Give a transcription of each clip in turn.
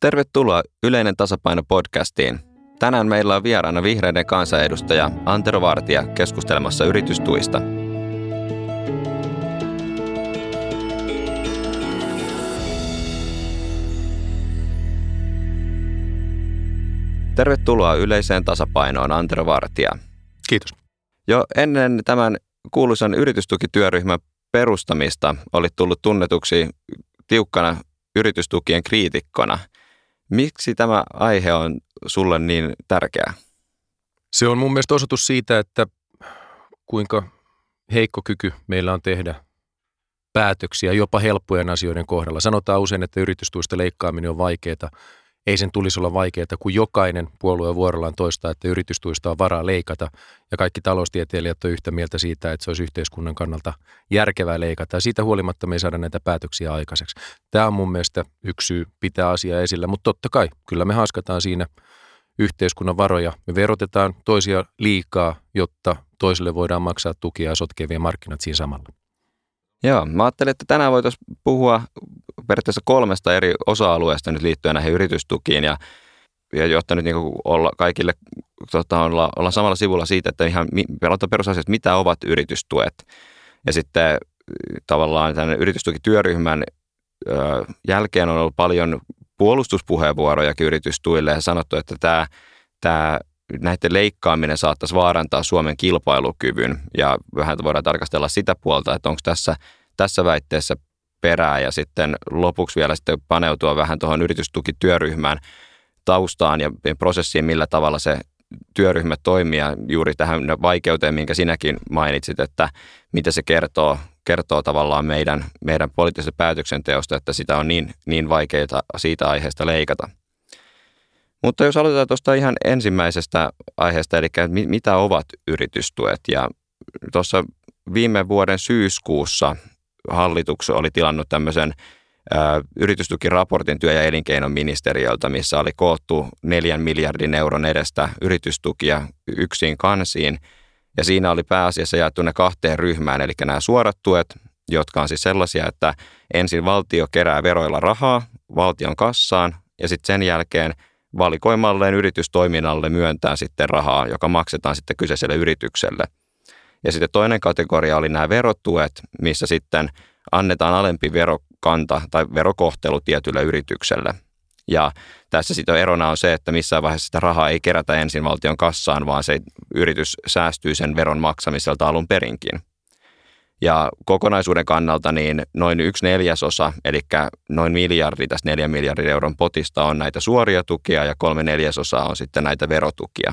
Tervetuloa Yleinen tasapaino podcastiin. Tänään meillä on vieraana vihreiden kansanedustaja Antero Vartija keskustelemassa yritystuista. Tervetuloa Yleiseen tasapainoon Antero Vartija. Kiitos. Jo ennen tämän kuuluisan yritystukityöryhmän perustamista oli tullut tunnetuksi tiukkana yritystukien kriitikkona – Miksi tämä aihe on sulle niin tärkeä? Se on mun mielestä osoitus siitä, että kuinka heikko kyky meillä on tehdä päätöksiä jopa helppojen asioiden kohdalla. Sanotaan usein, että yritystuista leikkaaminen on vaikeaa. Ei sen tulisi olla vaikeaa, kun jokainen puolue vuorollaan toistaa, että yritystuista on varaa leikata. Ja kaikki taloustieteilijät on yhtä mieltä siitä, että se olisi yhteiskunnan kannalta järkevää leikata. Ja siitä huolimatta me ei saada näitä päätöksiä aikaiseksi. Tämä on mun mielestä yksi syy pitää asiaa esillä, mutta totta kai, kyllä me haskataan siinä yhteiskunnan varoja. Me verotetaan toisia liikaa, jotta toisille voidaan maksaa tukia ja sotkevia markkinat siinä samalla. Joo, mä ajattelin, että tänään voitaisiin puhua periaatteessa kolmesta eri osa-alueesta nyt liittyen näihin yritystukiin ja, ja jotta nyt niin olla kaikille tota, olla, olla samalla sivulla siitä, että ihan pelata perusasiat, mitä ovat yritystuet. Ja sitten tavallaan tämän yritystukityöryhmän ö, jälkeen on ollut paljon puolustuspuheenvuoroja yritystuille ja sanottu, että tämä, tämä näiden leikkaaminen saattaisi vaarantaa Suomen kilpailukyvyn ja vähän voidaan tarkastella sitä puolta, että onko tässä, tässä väitteessä perää ja sitten lopuksi vielä sitten paneutua vähän tuohon yritystukityöryhmään taustaan ja prosessiin, millä tavalla se työryhmä toimii ja juuri tähän vaikeuteen, minkä sinäkin mainitsit, että mitä se kertoo, kertoo tavallaan meidän, meidän poliittisesta päätöksenteosta, että sitä on niin, niin vaikeaa siitä aiheesta leikata. Mutta jos aloitetaan tuosta ihan ensimmäisestä aiheesta, eli mitä ovat yritystuet. Ja tuossa viime vuoden syyskuussa hallitus oli tilannut tämmöisen yritystukiraportin työ- ja elinkeinoministeriöltä, missä oli koottu neljän miljardin euron edestä yritystukia yksin kansiin. Ja siinä oli pääasiassa jaettu ne kahteen ryhmään, eli nämä suorat tuet, jotka on siis sellaisia, että ensin valtio kerää veroilla rahaa valtion kassaan ja sitten sen jälkeen valikoimalleen yritystoiminnalle myöntää sitten rahaa, joka maksetaan sitten kyseiselle yritykselle. Ja sitten toinen kategoria oli nämä verotuet, missä sitten annetaan alempi verokanta tai verokohtelu tietylle yritykselle. Ja tässä sitten erona on se, että missään vaiheessa sitä rahaa ei kerätä ensin valtion kassaan, vaan se yritys säästyy sen veron maksamiselta alun perinkin. Ja kokonaisuuden kannalta niin noin yksi neljäsosa, eli noin miljardi tästä neljän miljardin euron potista on näitä suoria tukia ja kolme neljäsosaa on sitten näitä verotukia.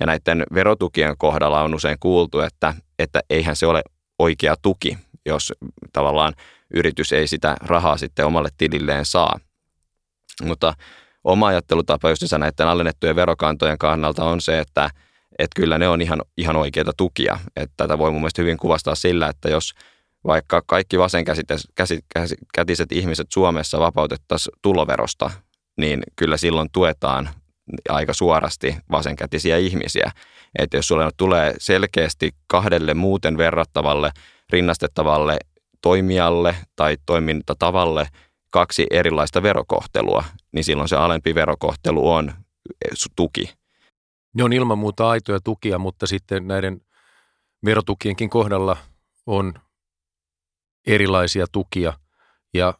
Ja näiden verotukien kohdalla on usein kuultu, että, että eihän se ole oikea tuki, jos tavallaan yritys ei sitä rahaa sitten omalle tililleen saa. Mutta oma ajattelutapa just näiden alennettujen verokantojen kannalta on se, että, että kyllä ne on ihan, ihan oikeita tukia. Että tätä voi mun mielestä hyvin kuvastaa sillä, että jos vaikka kaikki vasenkätiset ihmiset Suomessa vapautettaisiin tuloverosta, niin kyllä silloin tuetaan aika suorasti vasenkätisiä ihmisiä. Että jos sulle tulee selkeästi kahdelle muuten verrattavalle, rinnastettavalle toimijalle tai toimintatavalle kaksi erilaista verokohtelua, niin silloin se alempi verokohtelu on tuki. Ne on ilman muuta aitoja tukia, mutta sitten näiden verotukienkin kohdalla on erilaisia tukia ja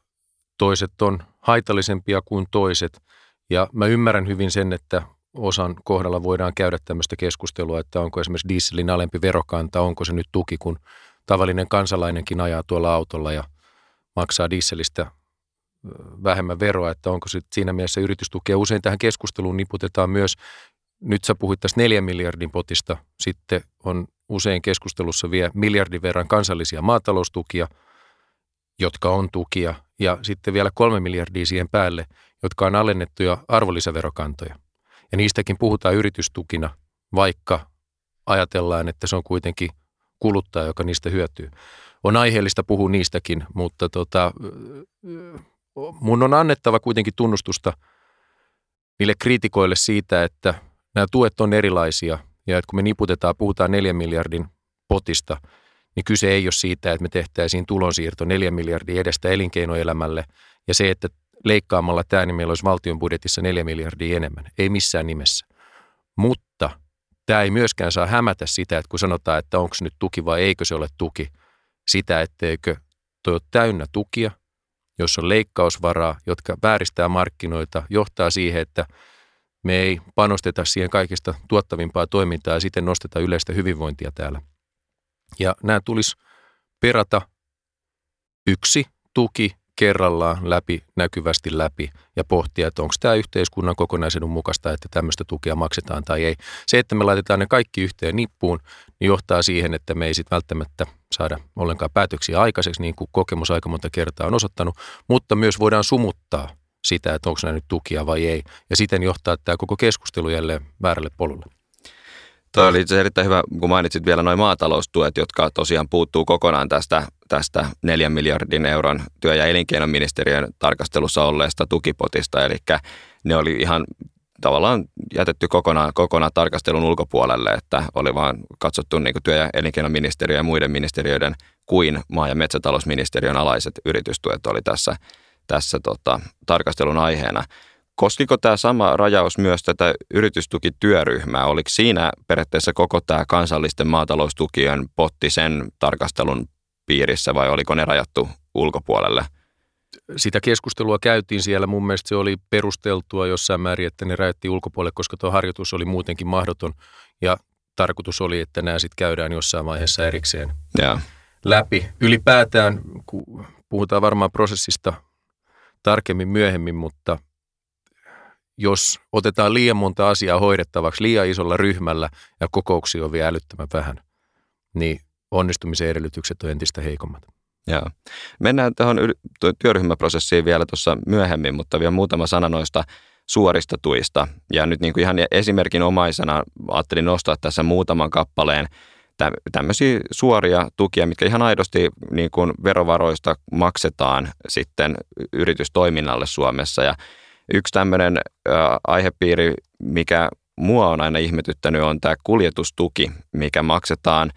toiset on haitallisempia kuin toiset. Ja mä ymmärrän hyvin sen, että osan kohdalla voidaan käydä tämmöistä keskustelua, että onko esimerkiksi dieselin alempi verokanta, onko se nyt tuki, kun tavallinen kansalainenkin ajaa tuolla autolla ja maksaa dieselistä vähemmän veroa, että onko se siinä mielessä yritystukia. Usein tähän keskusteluun niputetaan myös, nyt sä puhuit tästä neljän miljardin potista, sitten on usein keskustelussa vielä miljardin verran kansallisia maataloustukia, jotka on tukia, ja sitten vielä kolme miljardia siihen päälle, jotka on alennettuja arvonlisäverokantoja. Ja niistäkin puhutaan yritystukina, vaikka ajatellaan, että se on kuitenkin kuluttaja, joka niistä hyötyy. On aiheellista puhua niistäkin, mutta tota, mun on annettava kuitenkin tunnustusta niille kriitikoille siitä, että nämä tuet on erilaisia ja että kun me niputetaan, puhutaan neljän miljardin potista, niin kyse ei ole siitä, että me tehtäisiin tulonsiirto neljän miljardin edestä elinkeinoelämälle ja se, että leikkaamalla tämä, niin meillä olisi valtion budjetissa 4 miljardia enemmän. Ei missään nimessä. Mutta tämä ei myöskään saa hämätä sitä, että kun sanotaan, että onko nyt tuki vai eikö se ole tuki, sitä, etteikö toi ole täynnä tukia, jos on leikkausvaraa, jotka vääristää markkinoita, johtaa siihen, että me ei panosteta siihen kaikista tuottavimpaa toimintaa ja siten nosteta yleistä hyvinvointia täällä. Ja nämä tulisi perata yksi tuki kerrallaan läpi, näkyvästi läpi ja pohtia, että onko tämä yhteiskunnan kokonaisedun mukaista, että tämmöistä tukea maksetaan tai ei. Se, että me laitetaan ne kaikki yhteen nippuun, niin johtaa siihen, että me ei sitten välttämättä saada ollenkaan päätöksiä aikaiseksi, niin kuin kokemus aika monta kertaa on osoittanut, mutta myös voidaan sumuttaa sitä, että onko nämä nyt tukia vai ei, ja siten johtaa tämä koko keskustelu jälleen väärälle polulle. Tuo oli itse erittäin hyvä, kun mainitsit vielä noin maataloustuet, jotka tosiaan puuttuu kokonaan tästä, tästä 4 miljardin euron työ- ja elinkeinoministeriön tarkastelussa olleesta tukipotista. Eli ne oli ihan tavallaan jätetty kokonaan, kokonaan tarkastelun ulkopuolelle, että oli vaan katsottu niin työ- ja elinkeinoministeriön ja muiden ministeriöiden kuin maa- ja metsätalousministeriön alaiset yritystuet oli tässä, tässä tota, tarkastelun aiheena. Koskiko tämä sama rajaus myös tätä yritystukityöryhmää? Oliko siinä periaatteessa koko tämä kansallisten maataloustukien potti sen tarkastelun piirissä vai oliko ne rajattu ulkopuolelle? Sitä keskustelua käytiin siellä. Mun mielestä se oli perusteltua jossain määrin, että ne rajattiin ulkopuolelle, koska tuo harjoitus oli muutenkin mahdoton. Ja tarkoitus oli, että nämä sitten käydään jossain vaiheessa erikseen ja. läpi. Ylipäätään, kun puhutaan varmaan prosessista tarkemmin myöhemmin, mutta jos otetaan liian monta asiaa hoidettavaksi liian isolla ryhmällä ja kokouksia on vielä älyttömän vähän, niin onnistumisen edellytykset on entistä heikommat. Joo. Mennään tuohon työryhmäprosessiin vielä tuossa myöhemmin, mutta vielä muutama sana noista suorista tuista. Ja nyt niin kuin ihan esimerkinomaisena ajattelin nostaa tässä muutaman kappaleen tämmöisiä suoria tukia, mitkä ihan aidosti niin kuin verovaroista maksetaan sitten yritystoiminnalle Suomessa. Ja Yksi tämmöinen aihepiiri, mikä mua on aina ihmetyttänyt, on tämä kuljetustuki, mikä maksetaan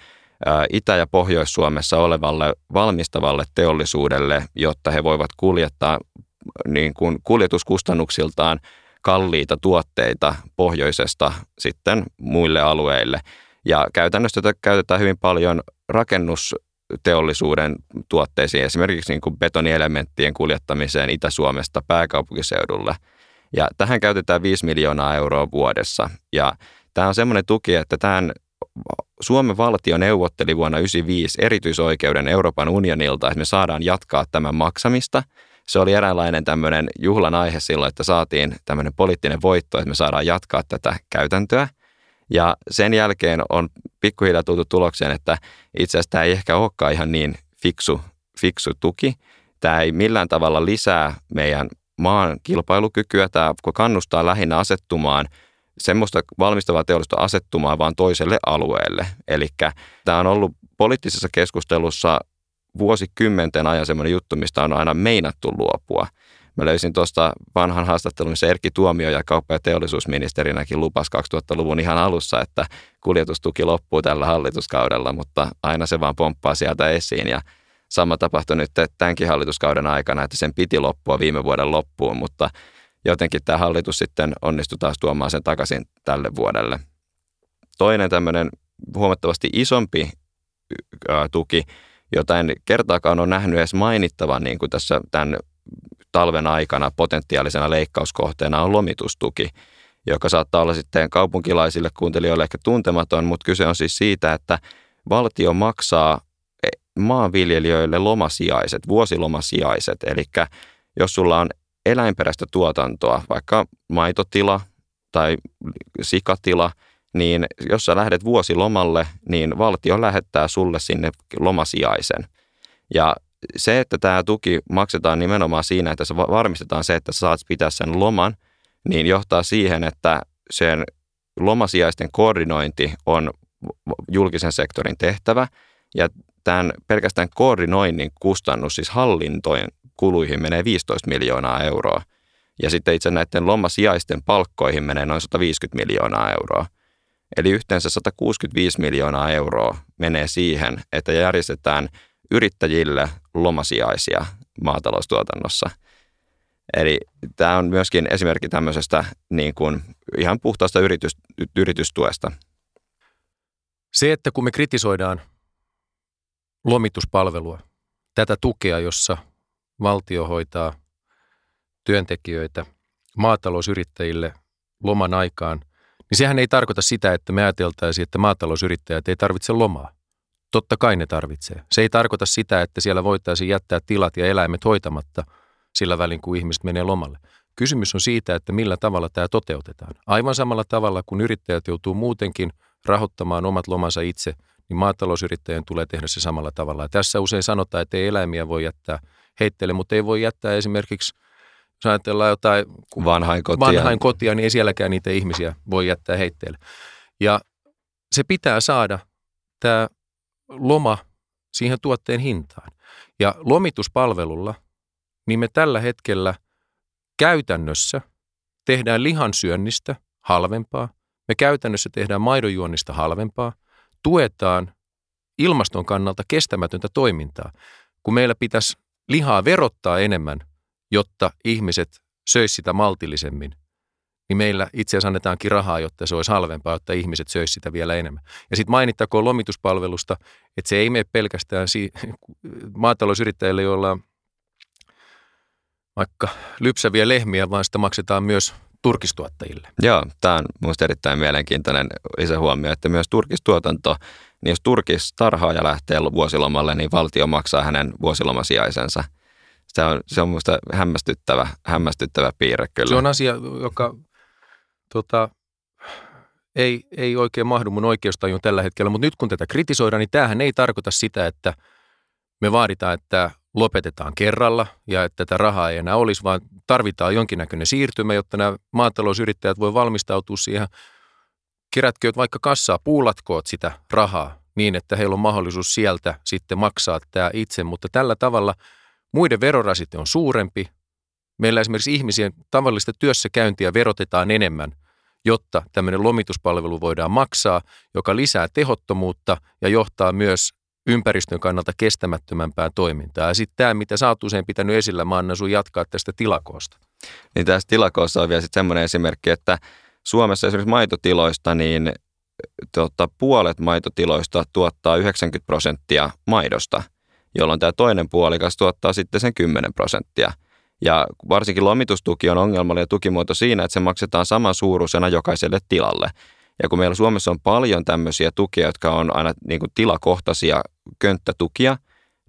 Itä- ja Pohjois-Suomessa olevalle valmistavalle teollisuudelle, jotta he voivat kuljettaa niin kuin kuljetuskustannuksiltaan kalliita tuotteita pohjoisesta sitten muille alueille. Ja käytännössä tätä käytetään hyvin paljon rakennus teollisuuden tuotteisiin, esimerkiksi niin kuin betonielementtien kuljettamiseen Itä-Suomesta pääkaupunkiseudulle. Ja tähän käytetään 5 miljoonaa euroa vuodessa. Ja tämä on semmoinen tuki, että tämän Suomen valtio neuvotteli vuonna 1995 erityisoikeuden Euroopan unionilta, että me saadaan jatkaa tämän maksamista. Se oli eräänlainen tämmöinen juhlan aihe silloin, että saatiin tämmöinen poliittinen voitto, että me saadaan jatkaa tätä käytäntöä. Ja sen jälkeen on pikkuhiljaa tultu tulokseen, että itse asiassa tämä ei ehkä olekaan ihan niin fiksu, fiksu tuki. Tämä ei millään tavalla lisää meidän maan kilpailukykyä. Tämä kannustaa lähinnä asettumaan semmoista valmistavaa teollisuutta asettumaan vaan toiselle alueelle. Eli tämä on ollut poliittisessa keskustelussa vuosikymmenten ajan semmoinen juttu, mistä on aina meinattu luopua – Mä löysin tuosta vanhan haastattelun, missä Erkki Tuomio ja kauppa- ja teollisuusministerinäkin lupas 2000-luvun ihan alussa, että kuljetustuki loppuu tällä hallituskaudella, mutta aina se vaan pomppaa sieltä esiin ja sama tapahtui nyt tämänkin hallituskauden aikana, että sen piti loppua viime vuoden loppuun, mutta jotenkin tämä hallitus sitten onnistui taas tuomaan sen takaisin tälle vuodelle. Toinen tämmöinen huomattavasti isompi tuki, jota en kertaakaan ole nähnyt edes mainittavan niin kuin tässä tämän talven aikana potentiaalisena leikkauskohteena on lomitustuki, joka saattaa olla sitten kaupunkilaisille kuuntelijoille ehkä tuntematon, mutta kyse on siis siitä, että valtio maksaa maanviljelijöille lomasijaiset, vuosilomasijaiset, eli jos sulla on eläinperäistä tuotantoa, vaikka maitotila tai sikatila, niin jos sä lähdet vuosilomalle, niin valtio lähettää sulle sinne lomasijaisen. Ja se, että tämä tuki maksetaan nimenomaan siinä, että se varmistetaan se, että saat pitää sen loman, niin johtaa siihen, että sen lomasijaisten koordinointi on julkisen sektorin tehtävä ja tämän pelkästään koordinoinnin kustannus, siis hallintojen kuluihin menee 15 miljoonaa euroa. Ja sitten itse näiden lomasijaisten palkkoihin menee noin 150 miljoonaa euroa. Eli yhteensä 165 miljoonaa euroa menee siihen, että järjestetään yrittäjille lomasijaisia maataloustuotannossa. Eli tämä on myöskin esimerkki tämmöisestä niin kuin ihan puhtaasta yritys, yritystuesta. Se, että kun me kritisoidaan lomituspalvelua, tätä tukea, jossa valtio hoitaa työntekijöitä maatalousyrittäjille loman aikaan, niin sehän ei tarkoita sitä, että me ajateltaisiin, että maatalousyrittäjät ei tarvitse lomaa. Totta kai ne tarvitsee. Se ei tarkoita sitä, että siellä voitaisiin jättää tilat ja eläimet hoitamatta sillä välin, kun ihmiset menee lomalle. Kysymys on siitä, että millä tavalla tämä toteutetaan. Aivan samalla tavalla, kun yrittäjät joutuu muutenkin rahoittamaan omat lomansa itse, niin maatalousyrittäjien tulee tehdä se samalla tavalla. Ja tässä usein sanotaan, että ei eläimiä voi jättää heitteille, mutta ei voi jättää esimerkiksi, jos ajatellaan jotain vanhainkotia, vanhainkotia niin ei sielläkään niitä ihmisiä voi jättää heitteille. Ja se pitää saada tämä loma siihen tuotteen hintaan. Ja lomituspalvelulla, niin me tällä hetkellä käytännössä tehdään lihansyönnistä halvempaa, me käytännössä tehdään maidonjuonnista halvempaa, tuetaan ilmaston kannalta kestämätöntä toimintaa, kun meillä pitäisi lihaa verottaa enemmän, jotta ihmiset söisivät sitä maltillisemmin, niin meillä itse asiassa annetaankin rahaa, jotta se olisi halvempaa, jotta ihmiset söisivät sitä vielä enemmän. Ja sitten mainittakoon lomituspalvelusta, että se ei mene pelkästään si- maatalousyrittäjille, joilla on vaikka lypsäviä lehmiä, vaan sitä maksetaan myös turkistuottajille. Joo, tämä on minusta erittäin mielenkiintoinen lisähuomio, että myös turkistuotanto, niin jos turkistarhaaja lähtee vuosilomalle, niin valtio maksaa hänen vuosilomasiaisensa. Se on, se on minusta hämmästyttävä, hämmästyttävä piirre kyllä. Se on asia, joka tota, ei, ei oikein mahdu mun oikeustajuun tällä hetkellä, mutta nyt kun tätä kritisoidaan, niin tämähän ei tarkoita sitä, että me vaaditaan, että lopetetaan kerralla ja että tätä rahaa ei enää olisi, vaan tarvitaan jonkinnäköinen siirtymä, jotta nämä maatalousyrittäjät voi valmistautua siihen. Kerätkööt vaikka kassaa, puulatkoot sitä rahaa niin, että heillä on mahdollisuus sieltä sitten maksaa tämä itse, mutta tällä tavalla muiden verorasite on suurempi. Meillä esimerkiksi ihmisien tavallista työssäkäyntiä verotetaan enemmän, jotta tämmöinen lomituspalvelu voidaan maksaa, joka lisää tehottomuutta ja johtaa myös ympäristön kannalta kestämättömämpää toimintaa. Ja sitten tämä, mitä sä oot usein pitänyt esillä, mä annan sun jatkaa tästä tilakoosta. Niin tässä tilakoossa on vielä sitten semmoinen esimerkki, että Suomessa esimerkiksi maitotiloista, niin tota, puolet maitotiloista tuottaa 90 prosenttia maidosta, jolloin tämä toinen puolikas tuottaa sitten sen 10 prosenttia. Ja varsinkin lomitustuki on ongelmallinen tukimuoto siinä, että se maksetaan saman suuruisena jokaiselle tilalle. Ja kun meillä Suomessa on paljon tämmöisiä tukia, jotka on aina niin kuin tilakohtaisia könttätukia,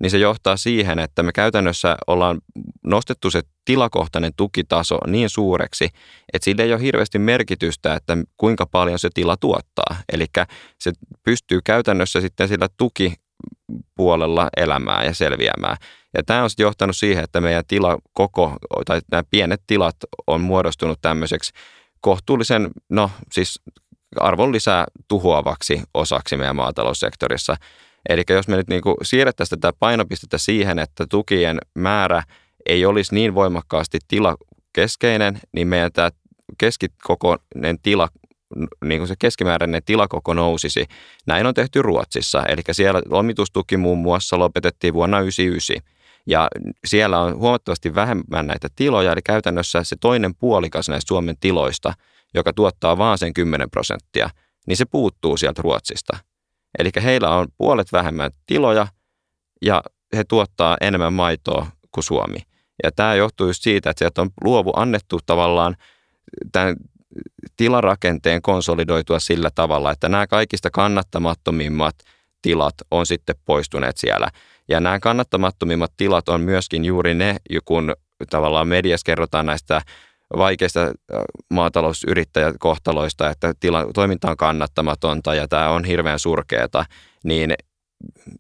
niin se johtaa siihen, että me käytännössä ollaan nostettu se tilakohtainen tukitaso niin suureksi, että sillä ei ole hirveästi merkitystä, että kuinka paljon se tila tuottaa. Eli se pystyy käytännössä sitten sillä tukipuolella elämään ja selviämään. Ja tämä on sitten johtanut siihen, että meidän tila koko, tai nämä pienet tilat on muodostunut tämmöiseksi kohtuullisen, no siis arvon lisää tuhoavaksi osaksi meidän maataloussektorissa. Eli jos me nyt niin kuin siirrettäisiin tätä painopistettä siihen, että tukien määrä ei olisi niin voimakkaasti tilakeskeinen, niin meidän tämä keskikokoinen tila, niin kuin se keskimääräinen tilakoko nousisi. Näin on tehty Ruotsissa, eli siellä lomitustuki muun muassa lopetettiin vuonna 1999. Ja siellä on huomattavasti vähemmän näitä tiloja, eli käytännössä se toinen puolikas näistä Suomen tiloista – joka tuottaa vaan sen 10 prosenttia, niin se puuttuu sieltä Ruotsista. Eli heillä on puolet vähemmän tiloja ja he tuottaa enemmän maitoa kuin Suomi. Ja tämä johtuu just siitä, että sieltä on luovu annettu tavallaan tämän tilarakenteen konsolidoitua sillä tavalla, että nämä kaikista kannattamattomimmat tilat on sitten poistuneet siellä. Ja nämä kannattamattomimmat tilat on myöskin juuri ne, kun tavallaan mediassa kerrotaan näistä vaikeista maatalousyrittäjäkohtaloista, että tila, toiminta on kannattamatonta ja tämä on hirveän surkeata, niin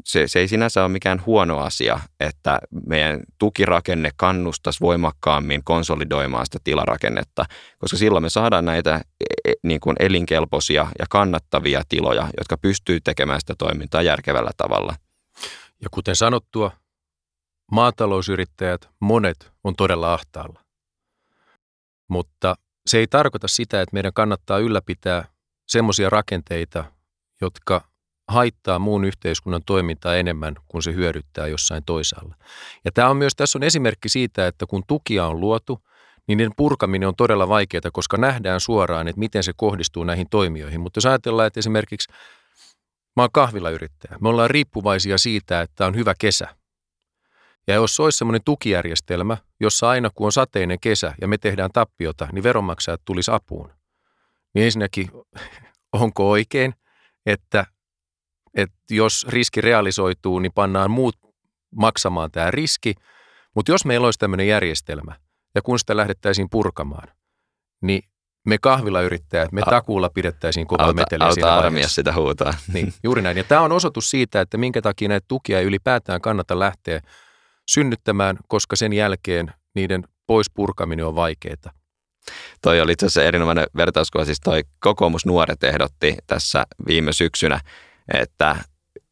se, se ei sinänsä ole mikään huono asia, että meidän tukirakenne kannustaisi voimakkaammin konsolidoimaan sitä tilarakennetta, koska silloin me saadaan näitä e, e, niin kuin elinkelpoisia ja kannattavia tiloja, jotka pystyy tekemään sitä toimintaa järkevällä tavalla. Ja kuten sanottua, maatalousyrittäjät, monet on todella ahtaalla. Mutta se ei tarkoita sitä, että meidän kannattaa ylläpitää semmoisia rakenteita, jotka haittaa muun yhteiskunnan toimintaa enemmän kuin se hyödyttää jossain toisaalla. Ja tämä on myös, tässä on esimerkki siitä, että kun tukia on luotu, niin niiden purkaminen on todella vaikeaa, koska nähdään suoraan, että miten se kohdistuu näihin toimijoihin. Mutta jos ajatellaan, että esimerkiksi mä oon kahvilayrittäjä, me ollaan riippuvaisia siitä, että on hyvä kesä. Ja jos olisi semmoinen tukijärjestelmä, jossa aina kun on sateinen kesä ja me tehdään tappiota, niin veronmaksajat tulisi apuun. Niin ensinnäkin, onko oikein, että, että jos riski realisoituu, niin pannaan muut maksamaan tämä riski. Mutta jos meillä olisi tämmöinen järjestelmä, ja kun sitä lähdettäisiin purkamaan, niin me kahvilayrittäjät, me takuulla pidettäisiin kovaa meteliä auta siinä vaiheessa. sitä huutaa. Niin, juuri näin. Ja tämä on osoitus siitä, että minkä takia näitä tukia ei ylipäätään kannata lähteä synnyttämään, koska sen jälkeen niiden pois purkaminen on vaikeaa. Toi oli itse asiassa erinomainen vertauskuva. Siis toi kokoomusnuoret ehdotti tässä viime syksynä, että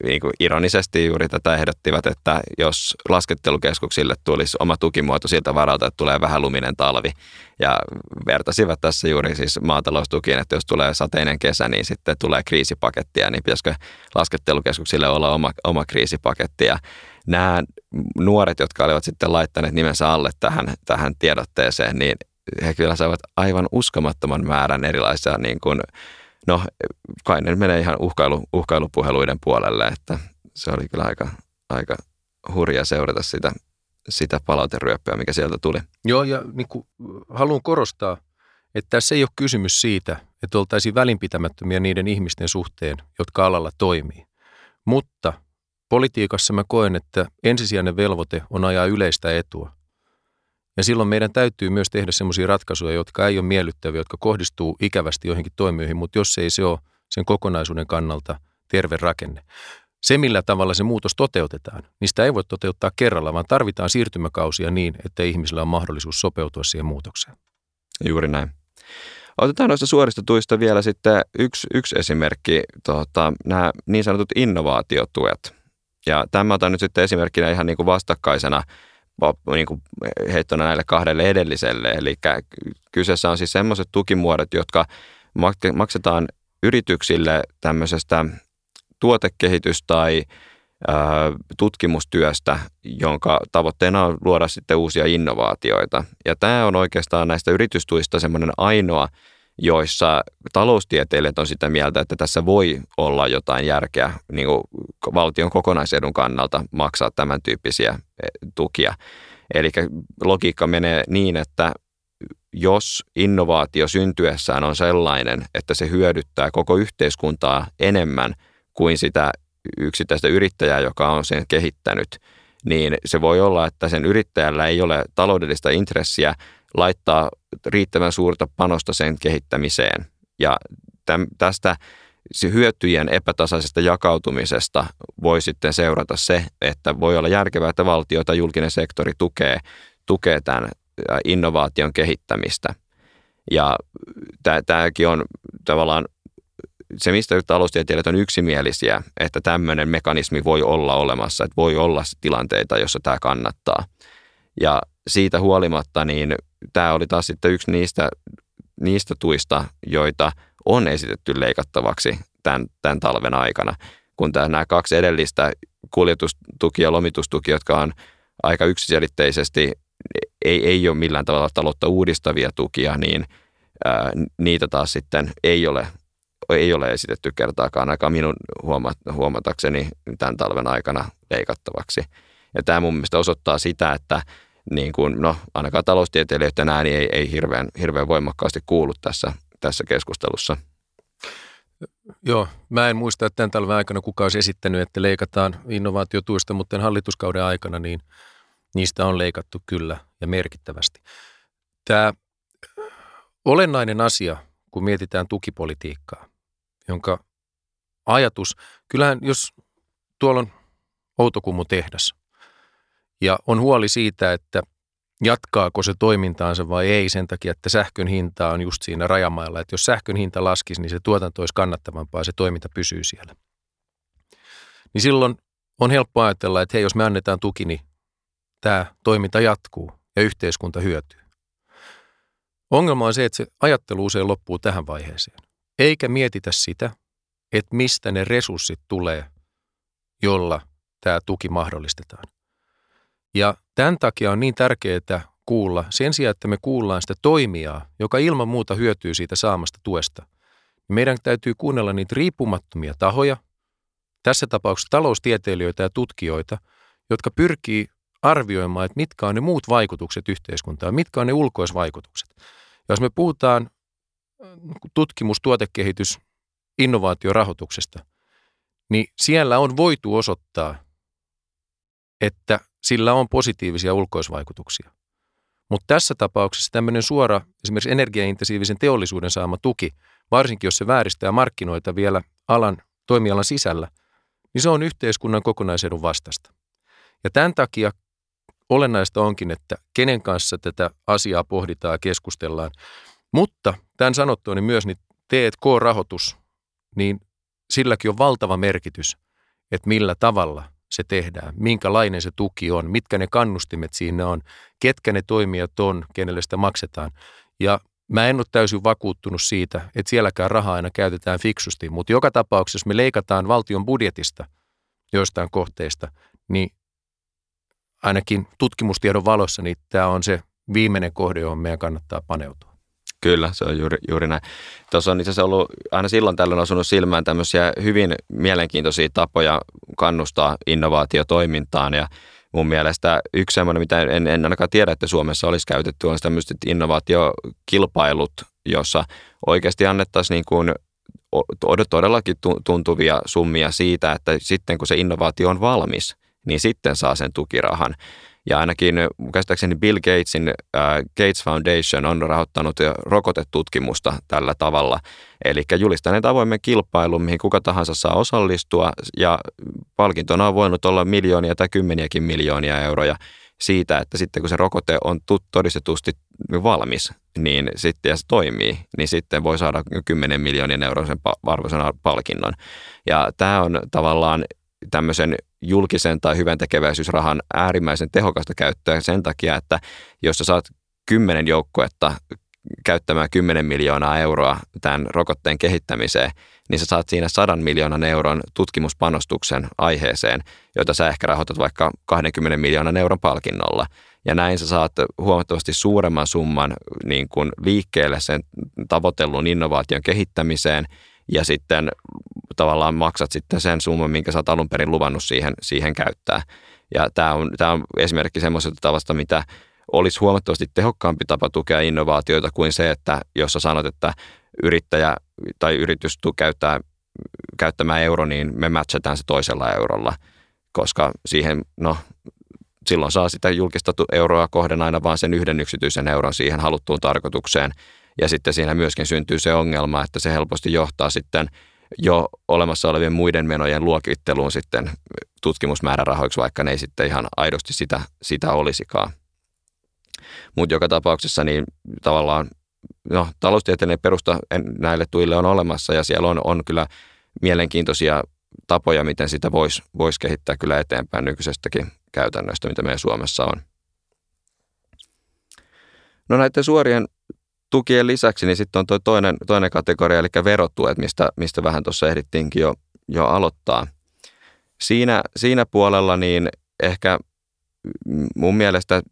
niin kuin ironisesti juuri tätä ehdottivat, että jos laskettelukeskuksille tulisi oma tukimuoto siltä varalta, että tulee vähän luminen talvi. Ja vertasivat tässä juuri siis maataloustukiin, että jos tulee sateinen kesä, niin sitten tulee kriisipakettia, niin pitäisikö laskettelukeskuksille olla oma, oma kriisipaketti. Ja nämä nuoret, jotka olivat sitten laittaneet nimensä alle tähän, tähän tiedotteeseen, niin he kyllä saivat aivan uskomattoman määrän erilaisia niin kuin, no kai ne menee ihan uhkailu, uhkailupuheluiden puolelle, että se oli kyllä aika, aika hurja seurata sitä, sitä palauteryöppöä, mikä sieltä tuli. Joo, ja niin kuin, haluan korostaa, että tässä ei ole kysymys siitä, että oltaisiin välinpitämättömiä niiden ihmisten suhteen, jotka alalla toimii. Mutta politiikassa mä koen, että ensisijainen velvoite on ajaa yleistä etua. Ja silloin meidän täytyy myös tehdä sellaisia ratkaisuja, jotka ei ole miellyttäviä, jotka kohdistuu ikävästi joihinkin toimijoihin, mutta jos ei se ole sen kokonaisuuden kannalta terve rakenne. Se, millä tavalla se muutos toteutetaan, sitä ei voi toteuttaa kerralla, vaan tarvitaan siirtymäkausia niin, että ihmisillä on mahdollisuus sopeutua siihen muutokseen. Juuri näin. Otetaan noista suorista tuista vielä sitten yksi, yksi esimerkki, tota, nämä niin sanotut innovaatiotuet. Ja tämä otan nyt sitten esimerkkinä ihan niin kuin vastakkaisena niin kuin heittona näille kahdelle edelliselle. Eli kyseessä on siis sellaiset tukimuodot, jotka maksetaan yrityksille tämmöisestä tuotekehitys- tai tutkimustyöstä, jonka tavoitteena on luoda sitten uusia innovaatioita. Ja tämä on oikeastaan näistä yritystuista semmoinen ainoa, joissa taloustieteilijät on sitä mieltä, että tässä voi olla jotain järkeä niin kuin valtion kokonaisedun kannalta maksaa tämän tyyppisiä e, tukia. Eli logiikka menee niin, että jos innovaatio syntyessään on sellainen, että se hyödyttää koko yhteiskuntaa enemmän kuin sitä yksittäistä yrittäjää, joka on sen kehittänyt, niin se voi olla, että sen yrittäjällä ei ole taloudellista intressiä laittaa riittävän suurta panosta sen kehittämiseen. Ja tästä hyötyjen epätasaisesta jakautumisesta voi sitten seurata se, että voi olla järkevää, että valtio tai julkinen sektori tukee, tukee tämän innovaation kehittämistä. Ja tämäkin on tavallaan se, mistä taloustieteilijät on yksimielisiä, että tämmöinen mekanismi voi olla olemassa, että voi olla tilanteita, jossa tämä kannattaa. Ja siitä huolimatta, niin tämä oli taas sitten yksi niistä, niistä tuista, joita on esitetty leikattavaksi tämän, tämän talven aikana, kun tämä, nämä kaksi edellistä kuljetustuki ja lomitustuki, jotka on aika yksiselitteisesti, ei, ei ole millään tavalla taloutta uudistavia tukia, niin ää, niitä taas sitten ei ole, ei ole esitetty kertaakaan aika minun huomatakseni tämän talven aikana leikattavaksi. Ja tämä mun mielestä osoittaa sitä, että niin kuin, no, ainakaan taloustieteilijöiden ääni ei, ei hirveän, hirveän voimakkaasti kuulu tässä, tässä keskustelussa. Joo, mä en muista, että tämän talven aikana kukaan olisi esittänyt, että leikataan innovaatiotuista, mutta hallituskauden aikana niin niistä on leikattu kyllä ja merkittävästi. Tämä olennainen asia, kun mietitään tukipolitiikkaa, jonka ajatus, kyllähän jos tuolla on Outokummu tehdas, ja on huoli siitä, että jatkaako se toimintaansa vai ei sen takia, että sähkön hinta on just siinä rajamailla. Että jos sähkön hinta laskisi, niin se tuotanto olisi kannattavampaa ja se toiminta pysyy siellä. Niin silloin on helppo ajatella, että hei, jos me annetaan tuki, niin tämä toiminta jatkuu ja yhteiskunta hyötyy. Ongelma on se, että se ajattelu usein loppuu tähän vaiheeseen. Eikä mietitä sitä, että mistä ne resurssit tulee, jolla tämä tuki mahdollistetaan. Ja tämän takia on niin tärkeää, kuulla, sen sijaan, että me kuullaan sitä toimijaa, joka ilman muuta hyötyy siitä saamasta tuesta, niin meidän täytyy kuunnella niitä riippumattomia tahoja, tässä tapauksessa taloustieteilijöitä ja tutkijoita, jotka pyrkii arvioimaan, että mitkä on ne muut vaikutukset yhteiskuntaan, mitkä on ne ulkoisvaikutukset. Jos me puhutaan tutkimus, tuotekehitys, innovaatiorahoituksesta, niin siellä on voitu osoittaa, että sillä on positiivisia ulkoisvaikutuksia. Mutta tässä tapauksessa tämmöinen suora, esimerkiksi energiaintensiivisen teollisuuden saama tuki, varsinkin jos se vääristää markkinoita vielä alan, toimialan sisällä, niin se on yhteiskunnan kokonaisedun vastasta. Ja tämän takia olennaista onkin, että kenen kanssa tätä asiaa pohditaan ja keskustellaan. Mutta tämän sanottua niin myös niin T&K-rahoitus, niin silläkin on valtava merkitys, että millä tavalla se tehdään, minkälainen se tuki on, mitkä ne kannustimet siinä on, ketkä ne toimijat on, kenelle sitä maksetaan. Ja mä en ole täysin vakuuttunut siitä, että sielläkään rahaa aina käytetään fiksusti, mutta joka tapauksessa, me leikataan valtion budjetista joistain kohteista, niin ainakin tutkimustiedon valossa, niin tämä on se viimeinen kohde, johon meidän kannattaa paneutua. Kyllä, se on juuri, juuri näin. Tuossa on itse asiassa ollut aina silloin tällöin osunut silmään tämmöisiä hyvin mielenkiintoisia tapoja kannustaa innovaatiotoimintaan ja mun mielestä yksi semmoinen, mitä en, en ainakaan tiedä, että Suomessa olisi käytetty, on tämmöiset innovaatiokilpailut, jossa oikeasti annettaisiin niin kuin todellakin tuntuvia summia siitä, että sitten kun se innovaatio on valmis, niin sitten saa sen tukirahan. Ja ainakin käsittääkseni Bill Gatesin äh, Gates Foundation on rahoittanut rokotetutkimusta tällä tavalla. Eli julistaneet avoimen kilpailun, mihin kuka tahansa saa osallistua ja palkintona on voinut olla miljoonia tai kymmeniäkin miljoonia euroja siitä, että sitten kun se rokote on todistetusti valmis, niin sitten ja se toimii, niin sitten voi saada 10 miljoonan euroisen arvoisen palkinnon. Ja tämä on tavallaan tämmöisen julkisen tai hyvän tekeväisyysrahan äärimmäisen tehokasta käyttöä sen takia, että jos sä saat kymmenen joukkuetta käyttämään 10 miljoonaa euroa tämän rokotteen kehittämiseen, niin sä saat siinä 100 miljoonan euron tutkimuspanostuksen aiheeseen, jota sä ehkä rahoitat vaikka 20 miljoonan euron palkinnolla. Ja näin sä saat huomattavasti suuremman summan niin kuin liikkeelle sen tavoitellun innovaation kehittämiseen ja sitten tavallaan maksat sitten sen summan, minkä sä oot alun perin luvannut siihen, siihen käyttää. Ja tämä on, tämä on esimerkki semmoisesta tavasta, mitä olisi huomattavasti tehokkaampi tapa tukea innovaatioita kuin se, että jos sä sanot, että yrittäjä tai yritys käyttää käyttämään euro, niin me matchataan se toisella eurolla, koska siihen, no silloin saa sitä julkista euroa kohden aina vaan sen yhden yksityisen euron siihen haluttuun tarkoitukseen. Ja sitten siinä myöskin syntyy se ongelma, että se helposti johtaa sitten jo olemassa olevien muiden menojen luokitteluun sitten tutkimusmäärärahoiksi, vaikka ne ei sitten ihan aidosti sitä, sitä olisikaan. Mutta joka tapauksessa niin tavallaan no, taloustieteellinen perusta näille tuille on olemassa ja siellä on, on kyllä mielenkiintoisia tapoja, miten sitä voisi vois kehittää kyllä eteenpäin nykyisestäkin käytännöstä, mitä meidän Suomessa on. No näiden suorien tukien lisäksi niin sitten on tuo toinen, toinen kategoria, eli verotuet, mistä, mistä vähän tuossa ehdittiinkin jo, jo aloittaa. Siinä, siinä puolella niin ehkä mun mielestä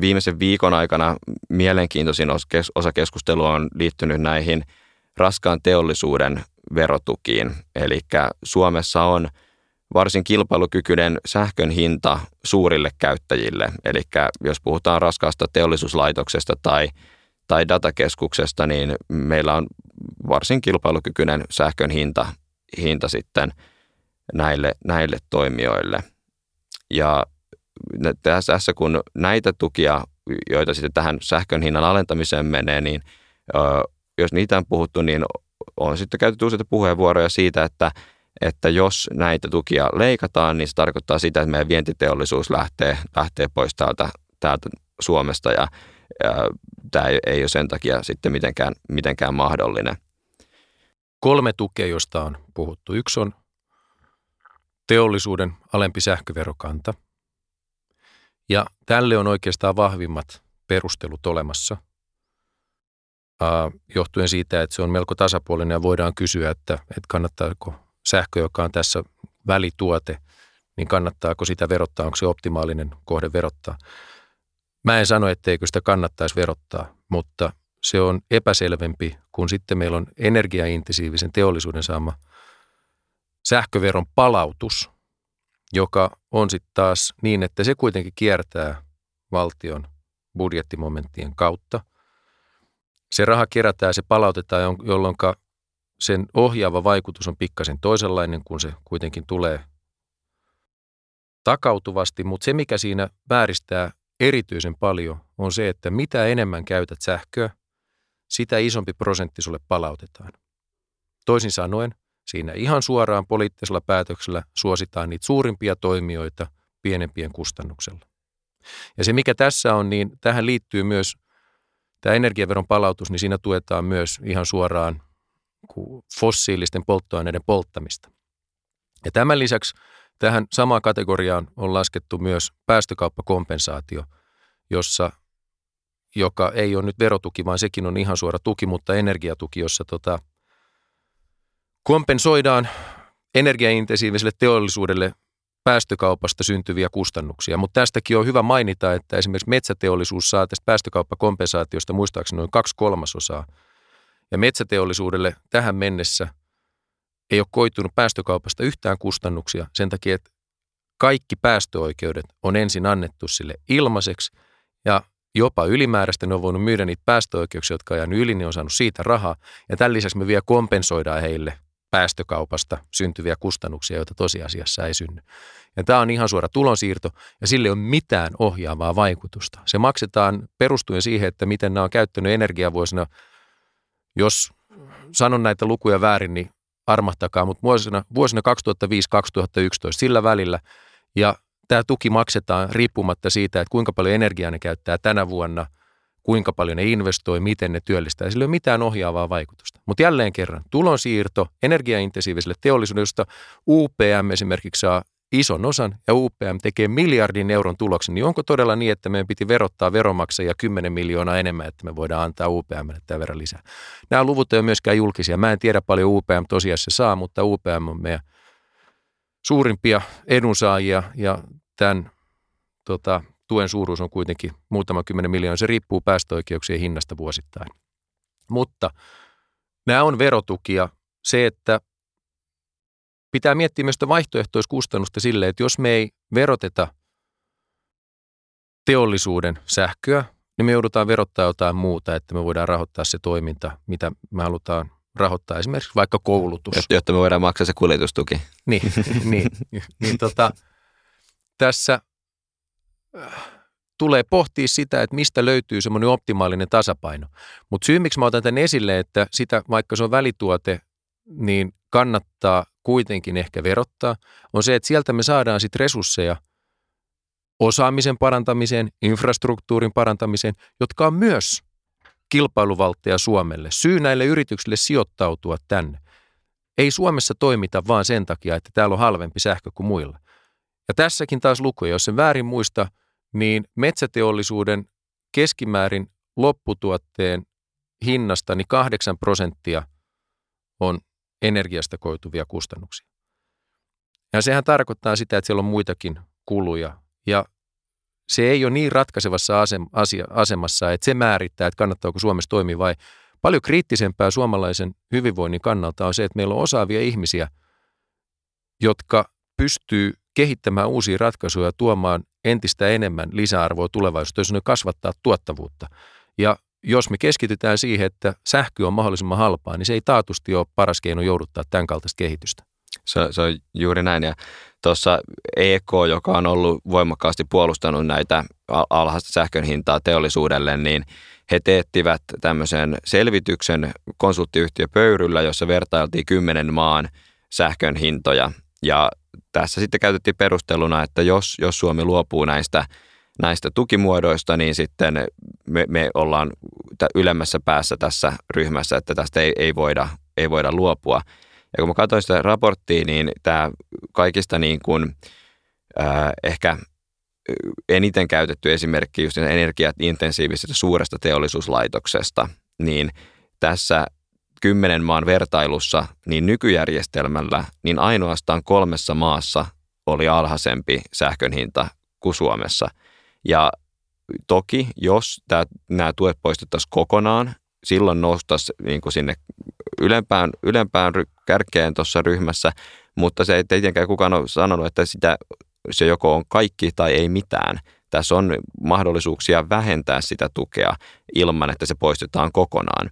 viimeisen viikon aikana mielenkiintoisin osa keskustelua on liittynyt näihin raskaan teollisuuden verotukiin. Eli Suomessa on varsin kilpailukykyinen sähkön hinta suurille käyttäjille. Eli jos puhutaan raskaasta teollisuuslaitoksesta tai, tai datakeskuksesta, niin meillä on varsin kilpailukykyinen sähkön hinta, hinta sitten näille, näille toimijoille. Ja tässä kun näitä tukia, joita sitten tähän sähkön hinnan alentamiseen menee, niin jos niitä on puhuttu, niin on sitten käytetty useita puheenvuoroja siitä, että, että jos näitä tukia leikataan, niin se tarkoittaa sitä, että meidän vientiteollisuus lähtee, lähtee pois täältä, täältä Suomesta ja, ja tämä ei, ei ole sen takia sitten mitenkään, mitenkään mahdollinen. Kolme tukea, josta on puhuttu. Yksi on teollisuuden alempi sähköverokanta – ja tälle on oikeastaan vahvimmat perustelut olemassa, johtuen siitä, että se on melko tasapuolinen ja voidaan kysyä, että, että kannattaako sähkö, joka on tässä välituote, niin kannattaako sitä verottaa, onko se optimaalinen kohde verottaa. Mä en sano, etteikö sitä kannattaisi verottaa, mutta se on epäselvempi, kun sitten meillä on energiaintensiivisen teollisuuden saama sähköveron palautus, joka on sitten taas niin, että se kuitenkin kiertää valtion budjettimomenttien kautta. Se raha kerätään, se palautetaan, jolloin sen ohjaava vaikutus on pikkasen toisenlainen, kun se kuitenkin tulee takautuvasti, mutta se mikä siinä vääristää erityisen paljon on se, että mitä enemmän käytät sähköä, sitä isompi prosentti sulle palautetaan. Toisin sanoen, siinä ihan suoraan poliittisella päätöksellä suositaan niitä suurimpia toimijoita pienempien kustannuksella. Ja se mikä tässä on, niin tähän liittyy myös tämä energiaveron palautus, niin siinä tuetaan myös ihan suoraan fossiilisten polttoaineiden polttamista. Ja tämän lisäksi tähän samaan kategoriaan on laskettu myös päästökauppakompensaatio, jossa, joka ei ole nyt verotuki, vaan sekin on ihan suora tuki, mutta energiatuki, jossa tota, kompensoidaan energiaintensiiviselle teollisuudelle päästökaupasta syntyviä kustannuksia. Mutta tästäkin on hyvä mainita, että esimerkiksi metsäteollisuus saa tästä päästökauppakompensaatiosta muistaakseni noin kaksi kolmasosaa. Ja metsäteollisuudelle tähän mennessä ei ole koitunut päästökaupasta yhtään kustannuksia sen takia, että kaikki päästöoikeudet on ensin annettu sille ilmaiseksi ja jopa ylimääräistä. Ne on voinut myydä niitä päästöoikeuksia, jotka on yli, niin on saanut siitä rahaa. Ja tämän lisäksi me vielä kompensoidaan heille päästökaupasta syntyviä kustannuksia, joita tosiasiassa ei synny. Ja tämä on ihan suora tulonsiirto ja sille ei ole mitään ohjaavaa vaikutusta. Se maksetaan perustuen siihen, että miten nämä on käyttänyt energiavuosina. Jos sanon näitä lukuja väärin, niin armahtakaa, mutta vuosina, vuosina 2005-2011 sillä välillä ja tämä tuki maksetaan riippumatta siitä, että kuinka paljon energiaa ne käyttää tänä vuonna – kuinka paljon ne investoi, miten ne työllistää. Sillä ei ole mitään ohjaavaa vaikutusta. Mutta jälleen kerran, tulonsiirto energiaintensiiviselle teollisuudelle, josta UPM esimerkiksi saa ison osan ja UPM tekee miljardin euron tuloksen, niin onko todella niin, että meidän piti verottaa veromaksajia 10 miljoonaa enemmän, että me voidaan antaa UPMlle tämän verran lisää? Nämä luvut ei ole myöskään julkisia. Mä en tiedä paljon UPM tosiasiassa saa, mutta UPM on meidän suurimpia edunsaajia ja tämän tota, tuen suuruus on kuitenkin muutama kymmenen miljoonaa. Se riippuu päästöoikeuksien hinnasta vuosittain. Mutta nämä on verotukia. Se, että pitää miettiä myös vaihtoehtoiskustannusta sille, että jos me ei veroteta teollisuuden sähköä, niin me joudutaan verottaa jotain muuta, että me voidaan rahoittaa se toiminta, mitä me halutaan rahoittaa, esimerkiksi vaikka koulutus. Jotta me voidaan maksaa se kuljetustuki. Niin, niin, niin tota, tässä tulee pohtia sitä, että mistä löytyy semmoinen optimaalinen tasapaino. Mutta syy, miksi mä otan tämän esille, että sitä, vaikka se on välituote, niin kannattaa kuitenkin ehkä verottaa, on se, että sieltä me saadaan sitten resursseja osaamisen parantamiseen, infrastruktuurin parantamiseen, jotka on myös kilpailuvaltteja Suomelle. Syy näille yrityksille sijoittautua tänne. Ei Suomessa toimita vaan sen takia, että täällä on halvempi sähkö kuin muilla. Ja tässäkin taas lukuja, jos sen väärin muista – niin metsäteollisuuden keskimäärin lopputuotteen hinnasta niin 8 prosenttia on energiasta koituvia kustannuksia. Ja sehän tarkoittaa sitä, että siellä on muitakin kuluja. Ja se ei ole niin ratkaisevassa asemassa, että se määrittää, että kannattaako Suomessa toimia vai paljon kriittisempää suomalaisen hyvinvoinnin kannalta on se, että meillä on osaavia ihmisiä, jotka pystyy kehittämään uusia ratkaisuja ja tuomaan entistä enemmän lisäarvoa tulevaisuudessa, jos kasvattaa tuottavuutta. Ja jos me keskitytään siihen, että sähkö on mahdollisimman halpaa, niin se ei taatusti ole paras keino jouduttaa tämän kaltaista kehitystä. Se, se on juuri näin. Ja tuossa EK, joka on ollut voimakkaasti puolustanut näitä alhaista sähkön hintaa teollisuudelle, niin he teettivät tämmöisen selvityksen konsulttiyhtiö Pöyryllä, jossa vertailtiin kymmenen maan sähkön hintoja. Ja tässä sitten käytettiin perusteluna, että jos, jos Suomi luopuu näistä, näistä tukimuodoista, niin sitten me, me ollaan ylemmässä päässä tässä ryhmässä, että tästä ei, ei, voida, ei voida luopua. Ja kun mä katsoin sitä raporttia, niin tämä kaikista niin kuin, äh, ehkä eniten käytetty esimerkki just energiaintensiivisestä suuresta teollisuuslaitoksesta, niin tässä kymmenen maan vertailussa, niin nykyjärjestelmällä, niin ainoastaan kolmessa maassa oli alhaisempi sähkön hinta kuin Suomessa. Ja toki, jos tää, nämä tuet poistettaisiin kokonaan, silloin noustaisi niin kuin sinne ylempään, ylempään kärkeen tuossa ryhmässä, mutta se ei tietenkään kukaan ole sanonut, että sitä, se joko on kaikki tai ei mitään. Tässä on mahdollisuuksia vähentää sitä tukea ilman, että se poistetaan kokonaan.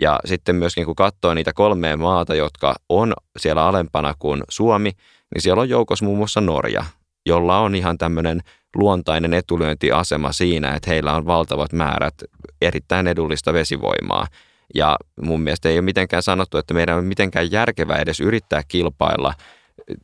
Ja sitten myöskin kun katsoo niitä kolmea maata, jotka on siellä alempana kuin Suomi, niin siellä on joukossa muun muassa Norja, jolla on ihan tämmöinen luontainen etulyöntiasema siinä, että heillä on valtavat määrät erittäin edullista vesivoimaa. Ja mun mielestä ei ole mitenkään sanottu, että meidän on mitenkään järkevää edes yrittää kilpailla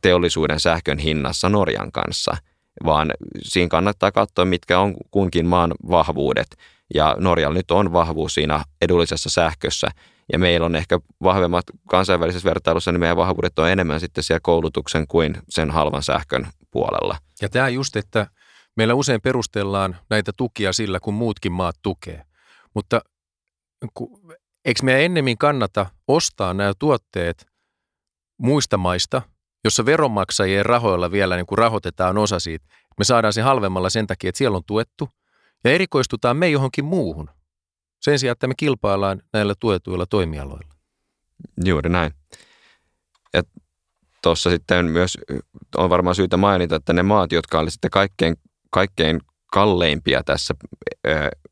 teollisuuden sähkön hinnassa Norjan kanssa, vaan siinä kannattaa katsoa, mitkä on kunkin maan vahvuudet. Ja Norjalla nyt on vahvuus siinä edullisessa sähkössä, ja meillä on ehkä vahvemmat kansainvälisessä vertailussa, niin meidän vahvuudet on enemmän sitten siellä koulutuksen kuin sen halvan sähkön puolella. Ja tämä just, että meillä usein perustellaan näitä tukia sillä, kun muutkin maat tukee. Mutta eikö meidän ennemmin kannata ostaa nämä tuotteet muista maista, jossa veronmaksajien rahoilla vielä niin kuin rahoitetaan osa siitä. Me saadaan se halvemmalla sen takia, että siellä on tuettu ja erikoistutaan me johonkin muuhun. Sen sijaan, että me kilpaillaan näillä tuetuilla toimialoilla. Juuri näin. Tuossa sitten myös on varmaan syytä mainita, että ne maat, jotka olivat sitten kaikkein, kaikkein kalleimpia tässä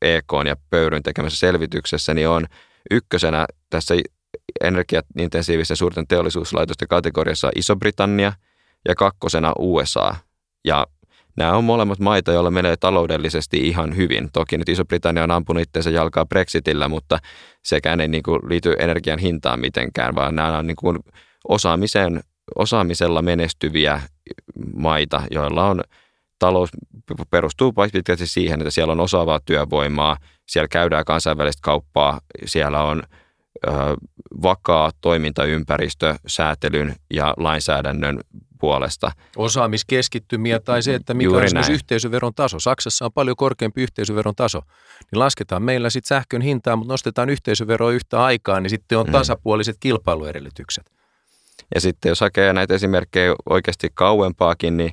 EK ja Pöyryn tekemässä selvityksessä, niin on ykkösenä tässä energiaintensiivisten suurten teollisuuslaitosten kategoriassa Iso-Britannia ja kakkosena USA. Ja nämä on molemmat maita, joilla menee taloudellisesti ihan hyvin. Toki nyt Iso-Britannia on ampunut itseensä jalkaa Brexitillä, mutta sekään ei niin kuin liity energian hintaan mitenkään, vaan nämä on niin kuin osaamisen, osaamisella menestyviä maita, joilla on talous perustuu pitkälti siihen, että siellä on osaavaa työvoimaa, siellä käydään kansainvälistä kauppaa, siellä on ö, vakaa toimintaympäristö säätelyn ja lainsäädännön puolesta. Osaamiskeskittymiä tai se, että mikä Juuri on esimerkiksi näin. yhteisöveron taso. Saksassa on paljon korkeampi yhteisöveron taso. Niin lasketaan meillä sitten sähkön hintaa, mutta nostetaan yhteisöveroa yhtä aikaa, niin sitten on mm. tasapuoliset mm. kilpailuedellytykset. Ja sitten jos hakee näitä esimerkkejä oikeasti kauempaakin, niin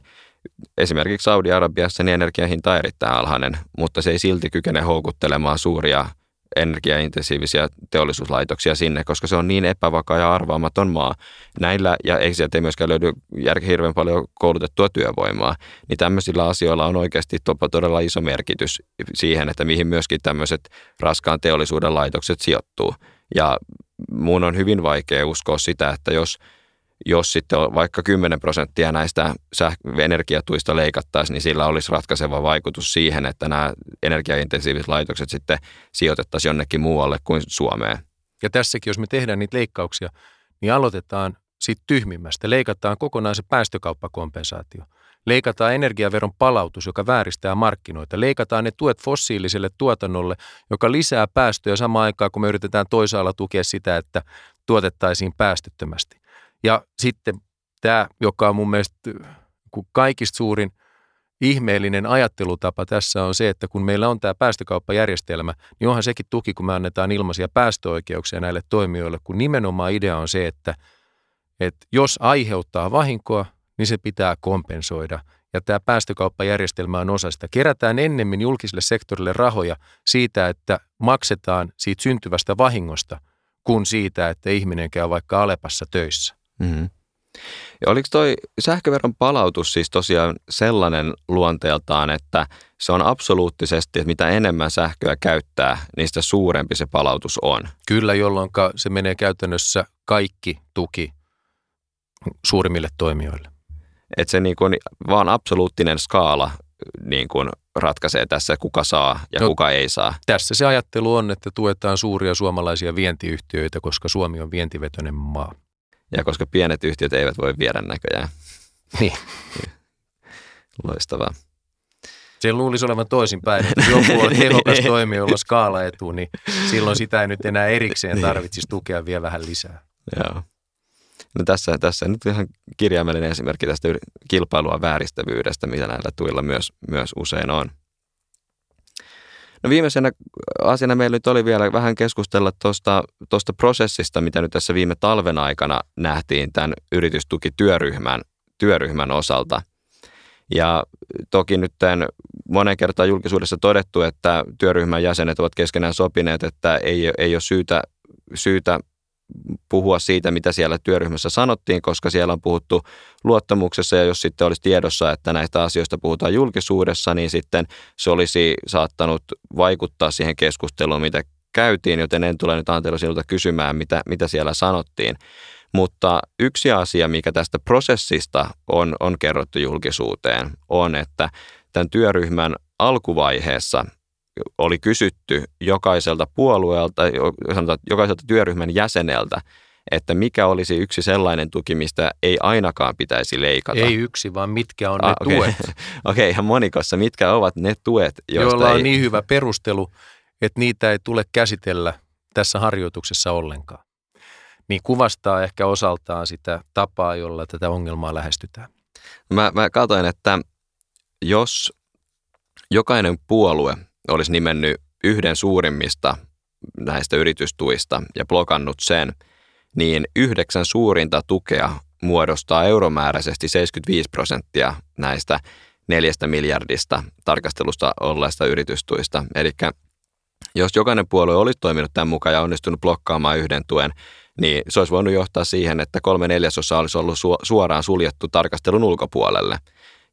esimerkiksi Saudi-Arabiassa niin energian hinta on erittäin alhainen, mutta se ei silti kykene houkuttelemaan suuria energiaintensiivisiä teollisuuslaitoksia sinne, koska se on niin epävakaa ja arvaamaton maa. Näillä, ja ei sieltä ei myöskään löydy hirveän paljon koulutettua työvoimaa, niin tämmöisillä asioilla on oikeasti todella iso merkitys siihen, että mihin myöskin tämmöiset raskaan teollisuuden laitokset sijoittuu. Ja mun on hyvin vaikea uskoa sitä, että jos – jos sitten vaikka 10 prosenttia näistä energiatuista leikattaisiin, niin sillä olisi ratkaiseva vaikutus siihen, että nämä energiaintensiiviset laitokset sitten sijoitettaisiin jonnekin muualle kuin Suomeen. Ja tässäkin, jos me tehdään niitä leikkauksia, niin aloitetaan siitä tyhmimmästä. Leikataan kokonaan se päästökauppakompensaatio. Leikataan energiaveron palautus, joka vääristää markkinoita. Leikataan ne tuet fossiiliselle tuotannolle, joka lisää päästöjä samaan aikaan, kun me yritetään toisaalla tukea sitä, että tuotettaisiin päästöttömästi. Ja sitten tämä, joka on mun mielestä kaikista suurin ihmeellinen ajattelutapa tässä on se, että kun meillä on tämä päästökauppajärjestelmä, niin onhan sekin tuki, kun me annetaan ilmaisia päästöoikeuksia näille toimijoille, kun nimenomaan idea on se, että, että jos aiheuttaa vahinkoa, niin se pitää kompensoida. Ja tämä päästökauppajärjestelmä on osa sitä. Kerätään ennemmin julkiselle sektorille rahoja siitä, että maksetaan siitä syntyvästä vahingosta, kuin siitä, että ihminen käy vaikka Alepassa töissä. Mm-hmm. Ja oliko toi sähköveron palautus siis tosiaan sellainen luonteeltaan, että se on absoluuttisesti, että mitä enemmän sähköä käyttää, niin sitä suurempi se palautus on? Kyllä, jolloin se menee käytännössä kaikki tuki suurimmille toimijoille. Että se niin kuin vaan absoluuttinen skaala niin kuin ratkaisee tässä, kuka saa ja no, kuka ei saa. Tässä se ajattelu on, että tuetaan suuria suomalaisia vientiyhtiöitä, koska Suomi on vientivetoinen maa. Ja koska pienet yhtiöt eivät voi viedä näköjään. Niin. Loistavaa. Se luulisi olevan toisinpäin, että jos joku on tehokas toimija, jolla skaala etu, niin silloin sitä ei nyt enää erikseen niin. tarvitsisi tukea vielä vähän lisää. Joo. No tässä, tässä nyt ihan kirjaimellinen esimerkki tästä kilpailua vääristävyydestä, mitä näillä tuilla myös, myös usein on. No viimeisenä asiana meillä nyt oli vielä vähän keskustella tuosta prosessista, mitä nyt tässä viime talven aikana nähtiin tämän yritystukityöryhmän työryhmän osalta. Ja toki nyt tämän monen kertaan julkisuudessa todettu, että työryhmän jäsenet ovat keskenään sopineet, että ei, ei ole syytä, syytä puhua siitä, mitä siellä työryhmässä sanottiin, koska siellä on puhuttu luottamuksessa ja jos sitten olisi tiedossa, että näistä asioista puhutaan julkisuudessa, niin sitten se olisi saattanut vaikuttaa siihen keskusteluun, mitä käytiin, joten en tule nyt Antelo sinulta kysymään, mitä, mitä siellä sanottiin. Mutta yksi asia, mikä tästä prosessista on, on kerrottu julkisuuteen, on, että tämän työryhmän alkuvaiheessa oli kysytty jokaiselta puolueelta, sanotaan, jokaiselta työryhmän jäseneltä, että mikä olisi yksi sellainen tuki, mistä ei ainakaan pitäisi leikata. Ei yksi, vaan mitkä on ne ah, okay. tuet. Okei, okay, ihan monikossa. Mitkä ovat ne tuet, joista Joilla on ei... niin hyvä perustelu, että niitä ei tule käsitellä tässä harjoituksessa ollenkaan. Niin kuvastaa ehkä osaltaan sitä tapaa, jolla tätä ongelmaa lähestytään. Mä, mä katsoin, että jos jokainen puolue olisi nimennyt yhden suurimmista näistä yritystuista ja blokannut sen, niin yhdeksän suurinta tukea muodostaa euromääräisesti 75 prosenttia näistä neljästä miljardista tarkastelusta olleista yritystuista. Eli jos jokainen puolue olisi toiminut tämän mukaan ja onnistunut blokkaamaan yhden tuen, niin se olisi voinut johtaa siihen, että kolme neljäsosaa olisi ollut suoraan suljettu tarkastelun ulkopuolelle.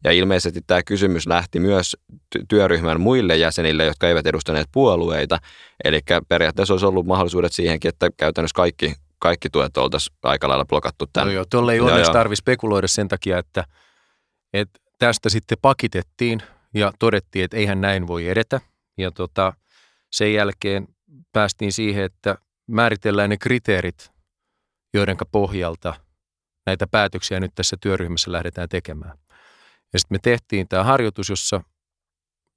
Ja ilmeisesti tämä kysymys lähti myös työryhmän muille jäsenille, jotka eivät edustaneet puolueita. Eli periaatteessa olisi ollut mahdollisuudet siihenkin, että käytännössä kaikki, kaikki tuet oltaisiin aika lailla blokattu tämän. No joo, tuolle ei onneksi tarvitsisi spekuloida sen takia, että, että tästä sitten pakitettiin ja todettiin, että eihän näin voi edetä. Ja tota, sen jälkeen päästiin siihen, että määritellään ne kriteerit, joiden pohjalta näitä päätöksiä nyt tässä työryhmässä lähdetään tekemään. Ja sitten me tehtiin tämä harjoitus, jossa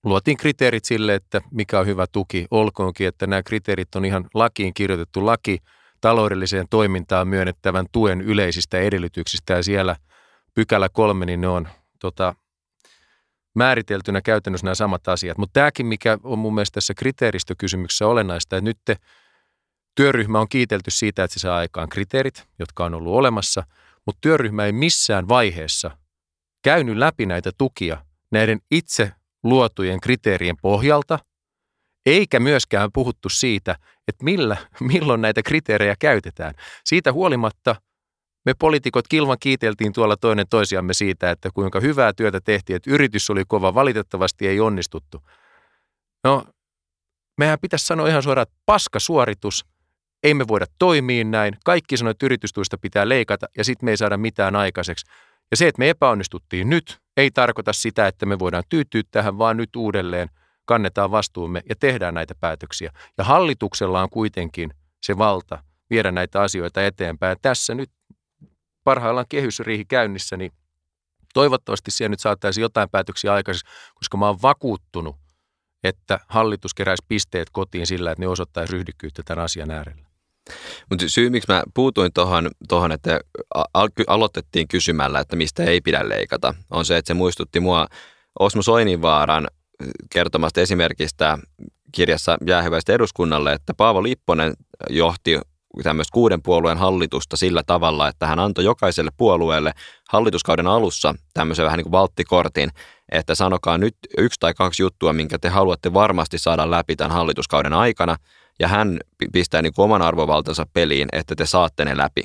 luotiin kriteerit sille, että mikä on hyvä tuki. Olkoonkin, että nämä kriteerit on ihan lakiin kirjoitettu laki taloudelliseen toimintaan myönnettävän tuen yleisistä edellytyksistä. Ja siellä pykälä kolme, niin ne on tota, määriteltynä käytännössä nämä samat asiat. Mutta tämäkin, mikä on mun mielestä tässä kriteeristökysymyksessä olennaista, että nyt te, työryhmä on kiitelty siitä, että se saa aikaan kriteerit, jotka on ollut olemassa, mutta työryhmä ei missään vaiheessa käynyt läpi näitä tukia näiden itse luotujen kriteerien pohjalta, eikä myöskään puhuttu siitä, että millä, milloin näitä kriteerejä käytetään. Siitä huolimatta me poliitikot kilvan kiiteltiin tuolla toinen toisiamme siitä, että kuinka hyvää työtä tehtiin, että yritys oli kova, valitettavasti ei onnistuttu. No, mehän pitäisi sanoa ihan suoraan, että paska suoritus, ei me voida toimia näin, kaikki sanoo, että yritystuista pitää leikata ja sitten me ei saada mitään aikaiseksi. Ja se, että me epäonnistuttiin nyt, ei tarkoita sitä, että me voidaan tyytyä tähän, vaan nyt uudelleen kannetaan vastuumme ja tehdään näitä päätöksiä. Ja hallituksella on kuitenkin se valta viedä näitä asioita eteenpäin. Tässä nyt parhaillaan kehysriihi käynnissä, niin toivottavasti siellä nyt saataisiin jotain päätöksiä aikaiseksi, koska mä oon vakuuttunut, että hallitus keräisi pisteet kotiin sillä, että ne osoittaisi ryhdikkyyttä tämän asian äärellä. Mutta syy, miksi mä puutuin tuohon, tohon, että al- aloitettiin kysymällä, että mistä ei pidä leikata, on se, että se muistutti mua Osmo Soininvaaran kertomasta esimerkistä kirjassa Jäähyväistä eduskunnalle, että Paavo Lipponen johti tämmöistä kuuden puolueen hallitusta sillä tavalla, että hän antoi jokaiselle puolueelle hallituskauden alussa tämmöisen vähän niin kuin valttikortin, että sanokaa nyt yksi tai kaksi juttua, minkä te haluatte varmasti saada läpi tämän hallituskauden aikana – ja hän pistää niin kuin oman arvovaltansa peliin, että te saatte ne läpi.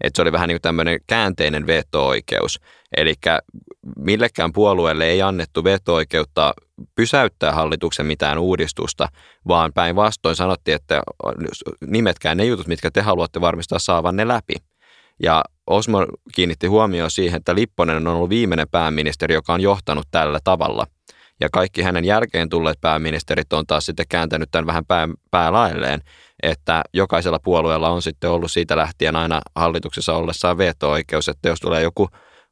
Että se oli vähän niin kuin tämmöinen käänteinen veto-oikeus. Eli millekään puolueelle ei annettu veto-oikeutta pysäyttää hallituksen mitään uudistusta, vaan päinvastoin sanottiin, että nimetkään ne jutut, mitkä te haluatte varmistaa saavan ne läpi. Ja Osmo kiinnitti huomioon siihen, että Lipponen on ollut viimeinen pääministeri, joka on johtanut tällä tavalla – ja kaikki hänen jälkeen tulleet pääministerit on taas sitten kääntänyt tämän vähän pää, päälailleen, että jokaisella puolueella on sitten ollut siitä lähtien aina hallituksessa ollessaan veto-oikeus, että jos tulee joku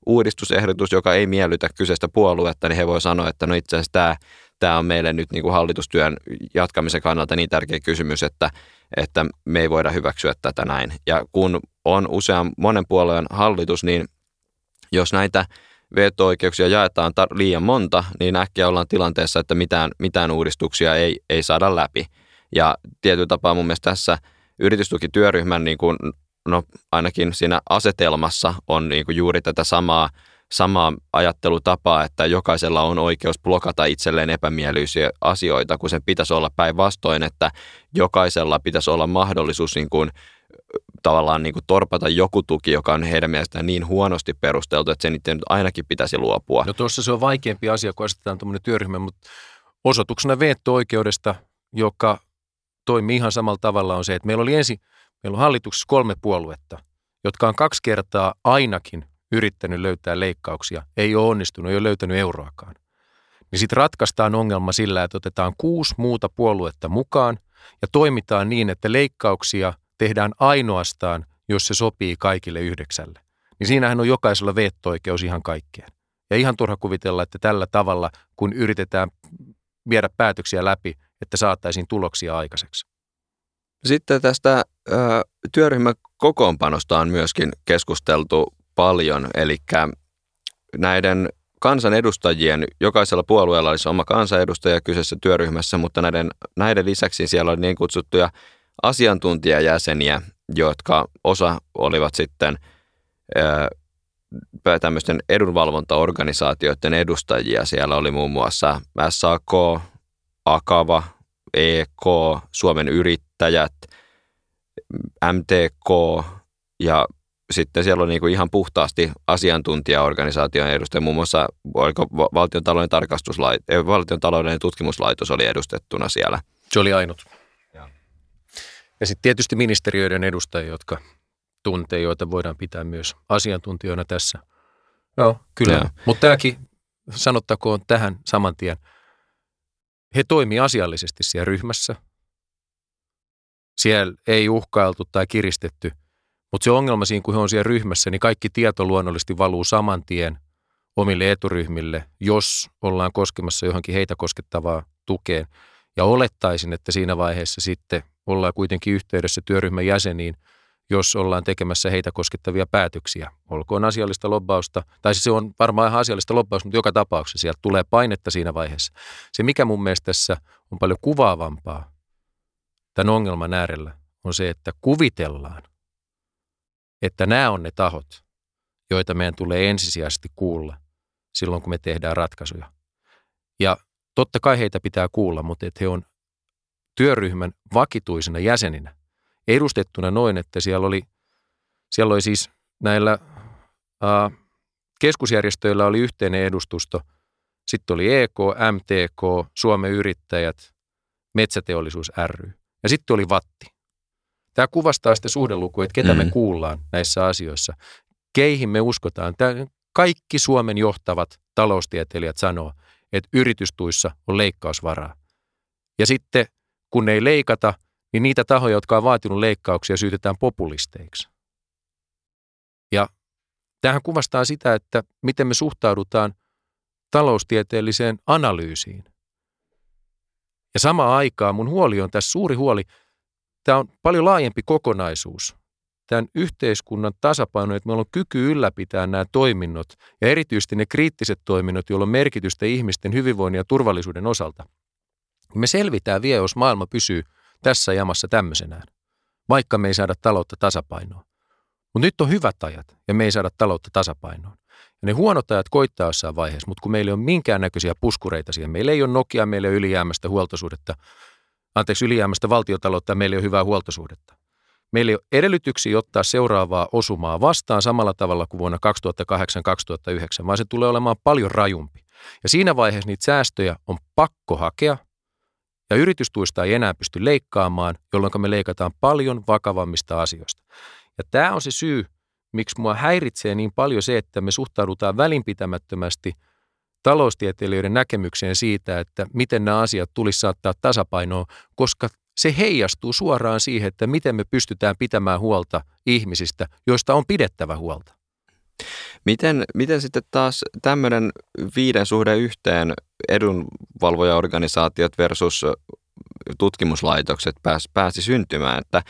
uudistusehdotus, joka ei miellytä kyseistä puoluetta, niin he voi sanoa, että no itse asiassa tämä, tämä on meille nyt niin kuin hallitustyön jatkamisen kannalta niin tärkeä kysymys, että, että me ei voida hyväksyä tätä näin. Ja kun on usean monen puolueen hallitus, niin jos näitä veto-oikeuksia jaetaan tar- liian monta, niin äkkiä ollaan tilanteessa, että mitään, mitään uudistuksia ei, ei saada läpi. Ja tietyllä tapaa mun mielestä tässä yritystukityöryhmän niin kuin, no, ainakin siinä asetelmassa on niin kuin juuri tätä samaa samaa ajattelutapaa, että jokaisella on oikeus blokata itselleen epämielisiä asioita, kun sen pitäisi olla päinvastoin, että jokaisella pitäisi olla mahdollisuus niin kuin, tavallaan niin kuin torpata joku tuki, joka on heidän mielestään niin huonosti perusteltu, että sen nyt ainakin pitäisi luopua. No tuossa se on vaikeampi asia, kun asetetaan tuommoinen työryhmä, mutta osoituksena veetto-oikeudesta, joka toimii ihan samalla tavalla, on se, että meillä oli ensin, meillä on hallituksessa kolme puoluetta, jotka on kaksi kertaa ainakin yrittänyt löytää leikkauksia, ei ole onnistunut, ei ole löytänyt euroakaan. Niin sitten ratkaistaan ongelma sillä, että otetaan kuusi muuta puoluetta mukaan ja toimitaan niin, että leikkauksia tehdään ainoastaan, jos se sopii kaikille yhdeksälle. Niin siinähän on jokaisella veetto-oikeus ihan kaikkeen. Ja ihan turha kuvitella, että tällä tavalla, kun yritetään viedä päätöksiä läpi, että saataisiin tuloksia aikaiseksi. Sitten tästä ö, työryhmän kokoonpanosta on myöskin keskusteltu paljon, eli näiden kansanedustajien, jokaisella puolueella olisi oma kansanedustaja kyseessä työryhmässä, mutta näiden, näiden lisäksi siellä oli niin kutsuttuja asiantuntijajäseniä, jotka osa olivat sitten ö, tämmöisten edunvalvontaorganisaatioiden edustajia. Siellä oli muun muassa SAK, Akava, EK, Suomen yrittäjät, MTK ja sitten siellä on niin ihan puhtaasti asiantuntijaorganisaation edustajia, muun muassa oliko valtion talouden, tarkastuslait, valtion talouden tutkimuslaitos oli edustettuna siellä. Se oli ainut. Ja, sitten tietysti ministeriöiden edustajia, jotka tuntee, joita voidaan pitää myös asiantuntijoina tässä. Joo, kyllä. Mutta tämäkin, sanottakoon tähän saman tien, he toimii asiallisesti siellä ryhmässä. Siellä ei uhkailtu tai kiristetty – mutta se ongelma siinä, kun he on siellä ryhmässä, niin kaikki tieto luonnollisesti valuu saman tien omille eturyhmille, jos ollaan koskemassa johonkin heitä koskettavaa tukeen. Ja olettaisin, että siinä vaiheessa sitten ollaan kuitenkin yhteydessä työryhmän jäseniin, jos ollaan tekemässä heitä koskettavia päätöksiä. Olkoon asiallista lobbausta, tai se on varmaan ihan asiallista lobbausta, mutta joka tapauksessa sieltä tulee painetta siinä vaiheessa. Se, mikä mun mielestä tässä on paljon kuvaavampaa tämän ongelman äärellä, on se, että kuvitellaan, että nämä on ne tahot, joita meidän tulee ensisijaisesti kuulla silloin, kun me tehdään ratkaisuja. Ja totta kai heitä pitää kuulla, mutta että he on työryhmän vakituisena jäseninä edustettuna noin, että siellä oli, siellä oli siis näillä ää, keskusjärjestöillä oli yhteinen edustusto. Sitten oli EK, MTK, Suomen yrittäjät, Metsäteollisuus ry ja sitten oli Vatti. Tämä kuvastaa sitä suhdelukua, että ketä mm. me kuullaan näissä asioissa. Keihin me uskotaan. Tämä, kaikki Suomen johtavat taloustieteilijät sanoo, että yritystuissa on leikkausvaraa. Ja sitten kun ei leikata, niin niitä tahoja, jotka on vaatinut leikkauksia, syytetään populisteiksi. Ja tähän kuvastaa sitä, että miten me suhtaudutaan taloustieteelliseen analyysiin. Ja samaan aikaan mun huoli on tässä suuri huoli – Tämä on paljon laajempi kokonaisuus. Tämän yhteiskunnan tasapaino, että meillä on kyky ylläpitää nämä toiminnot ja erityisesti ne kriittiset toiminnot, joilla on merkitystä ihmisten hyvinvoinnin ja turvallisuuden osalta. Me selvitään vielä, jos maailma pysyy tässä jamassa tämmöisenään, vaikka me ei saada taloutta tasapainoon. Mutta nyt on hyvät ajat ja me ei saada taloutta tasapainoon. Ja ne huonot ajat koittaa jossain vaiheessa, mutta kun meillä ei ole minkäännäköisiä puskureita siihen, meillä ei ole Nokia, meillä ei ole ylijäämästä huoltosuhdetta, anteeksi, ylijäämästä valtiotaloutta ja meillä ei ole hyvää huoltosuhdetta. Meillä ei ole edellytyksiä ottaa seuraavaa osumaa vastaan samalla tavalla kuin vuonna 2008-2009, vaan se tulee olemaan paljon rajumpi. Ja siinä vaiheessa niitä säästöjä on pakko hakea, ja yritystuista ei enää pysty leikkaamaan, jolloin me leikataan paljon vakavammista asioista. Ja tämä on se syy, miksi mua häiritsee niin paljon se, että me suhtaudutaan välinpitämättömästi – taloustieteilijöiden näkemykseen siitä, että miten nämä asiat tulisi saattaa tasapainoon, koska se heijastuu suoraan siihen, että miten me pystytään pitämään huolta ihmisistä, joista on pidettävä huolta. Miten, miten sitten taas tämmöinen viiden suhde yhteen edunvalvojaorganisaatiot versus tutkimuslaitokset pääsi, pääsi syntymään. Että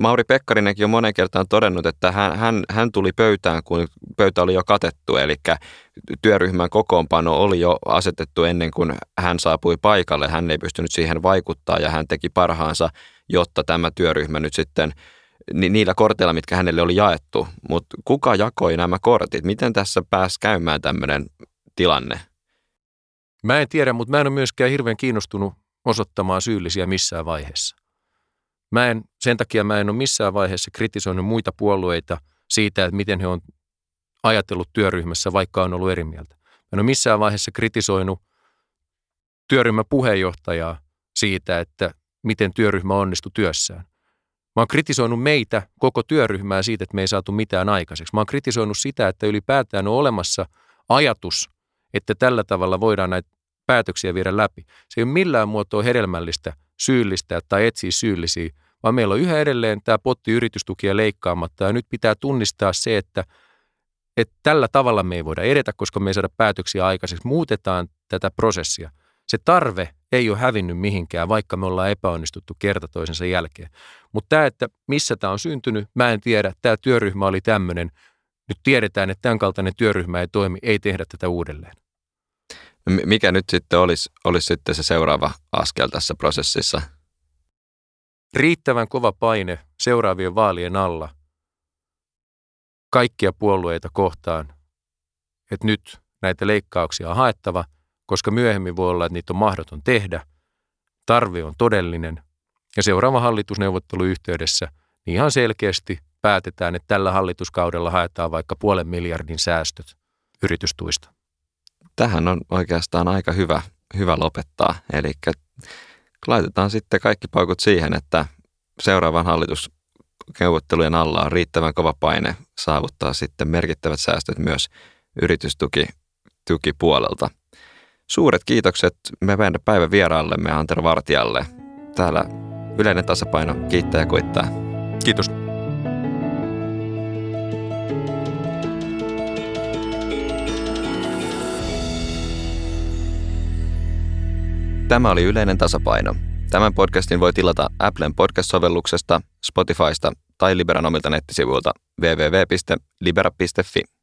Mauri Pekkarinenkin on monen kertaan todennut, että hän, hän, hän tuli pöytään, kun pöytä oli jo katettu, eli työryhmän kokoonpano oli jo asetettu ennen kuin hän saapui paikalle. Hän ei pystynyt siihen vaikuttaa ja hän teki parhaansa, jotta tämä työryhmä nyt sitten ni, niillä korteilla, mitkä hänelle oli jaettu. Mutta kuka jakoi nämä kortit? Miten tässä pääsi käymään tämmöinen tilanne? Mä en tiedä, mutta mä en ole myöskään hirveän kiinnostunut osoittamaan syyllisiä missään vaiheessa. Mä en, sen takia mä en ole missään vaiheessa kritisoinut muita puolueita siitä, että miten he on ajatellut työryhmässä, vaikka on ollut eri mieltä. Mä en ole missään vaiheessa kritisoinut työryhmän puheenjohtajaa siitä, että miten työryhmä onnistui työssään. Mä oon kritisoinut meitä, koko työryhmää siitä, että me ei saatu mitään aikaiseksi. Mä oon kritisoinut sitä, että ylipäätään on olemassa ajatus, että tällä tavalla voidaan näitä päätöksiä viedä läpi. Se ei ole millään muotoa hedelmällistä syyllistää tai etsiä syyllisiä, vaan meillä on yhä edelleen tämä potti yritystukia leikkaamatta ja nyt pitää tunnistaa se, että, että tällä tavalla me ei voida edetä, koska me ei saada päätöksiä aikaiseksi. Muutetaan tätä prosessia. Se tarve ei ole hävinnyt mihinkään, vaikka me ollaan epäonnistuttu kerta toisensa jälkeen. Mutta tämä, että missä tämä on syntynyt, mä en tiedä. Tämä työryhmä oli tämmöinen. Nyt tiedetään, että tämän kaltainen työryhmä ei toimi, ei tehdä tätä uudelleen. Mikä nyt sitten olisi, olisi sitten se seuraava askel tässä prosessissa? Riittävän kova paine seuraavien vaalien alla kaikkia puolueita kohtaan, että nyt näitä leikkauksia on haettava, koska myöhemmin voi olla, että niitä on mahdoton tehdä. Tarve on todellinen ja seuraava hallitusneuvotteluyhteydessä niin ihan selkeästi päätetään, että tällä hallituskaudella haetaan vaikka puolen miljardin säästöt yritystuista tähän on oikeastaan aika hyvä, hyvä lopettaa. Eli laitetaan sitten kaikki paukut siihen, että seuraavan hallitusneuvottelujen alla on riittävän kova paine saavuttaa sitten merkittävät säästöt myös yritystukipuolelta. Suuret kiitokset meidän päivän vieraallemme Antero Vartijalle. Täällä yleinen tasapaino kiittää ja koittaa. Kiitos. Tämä oli Yleinen tasapaino. Tämän podcastin voi tilata Applen podcast-sovelluksesta, Spotifysta tai Liberan omilta nettisivuilta www.libera.fi.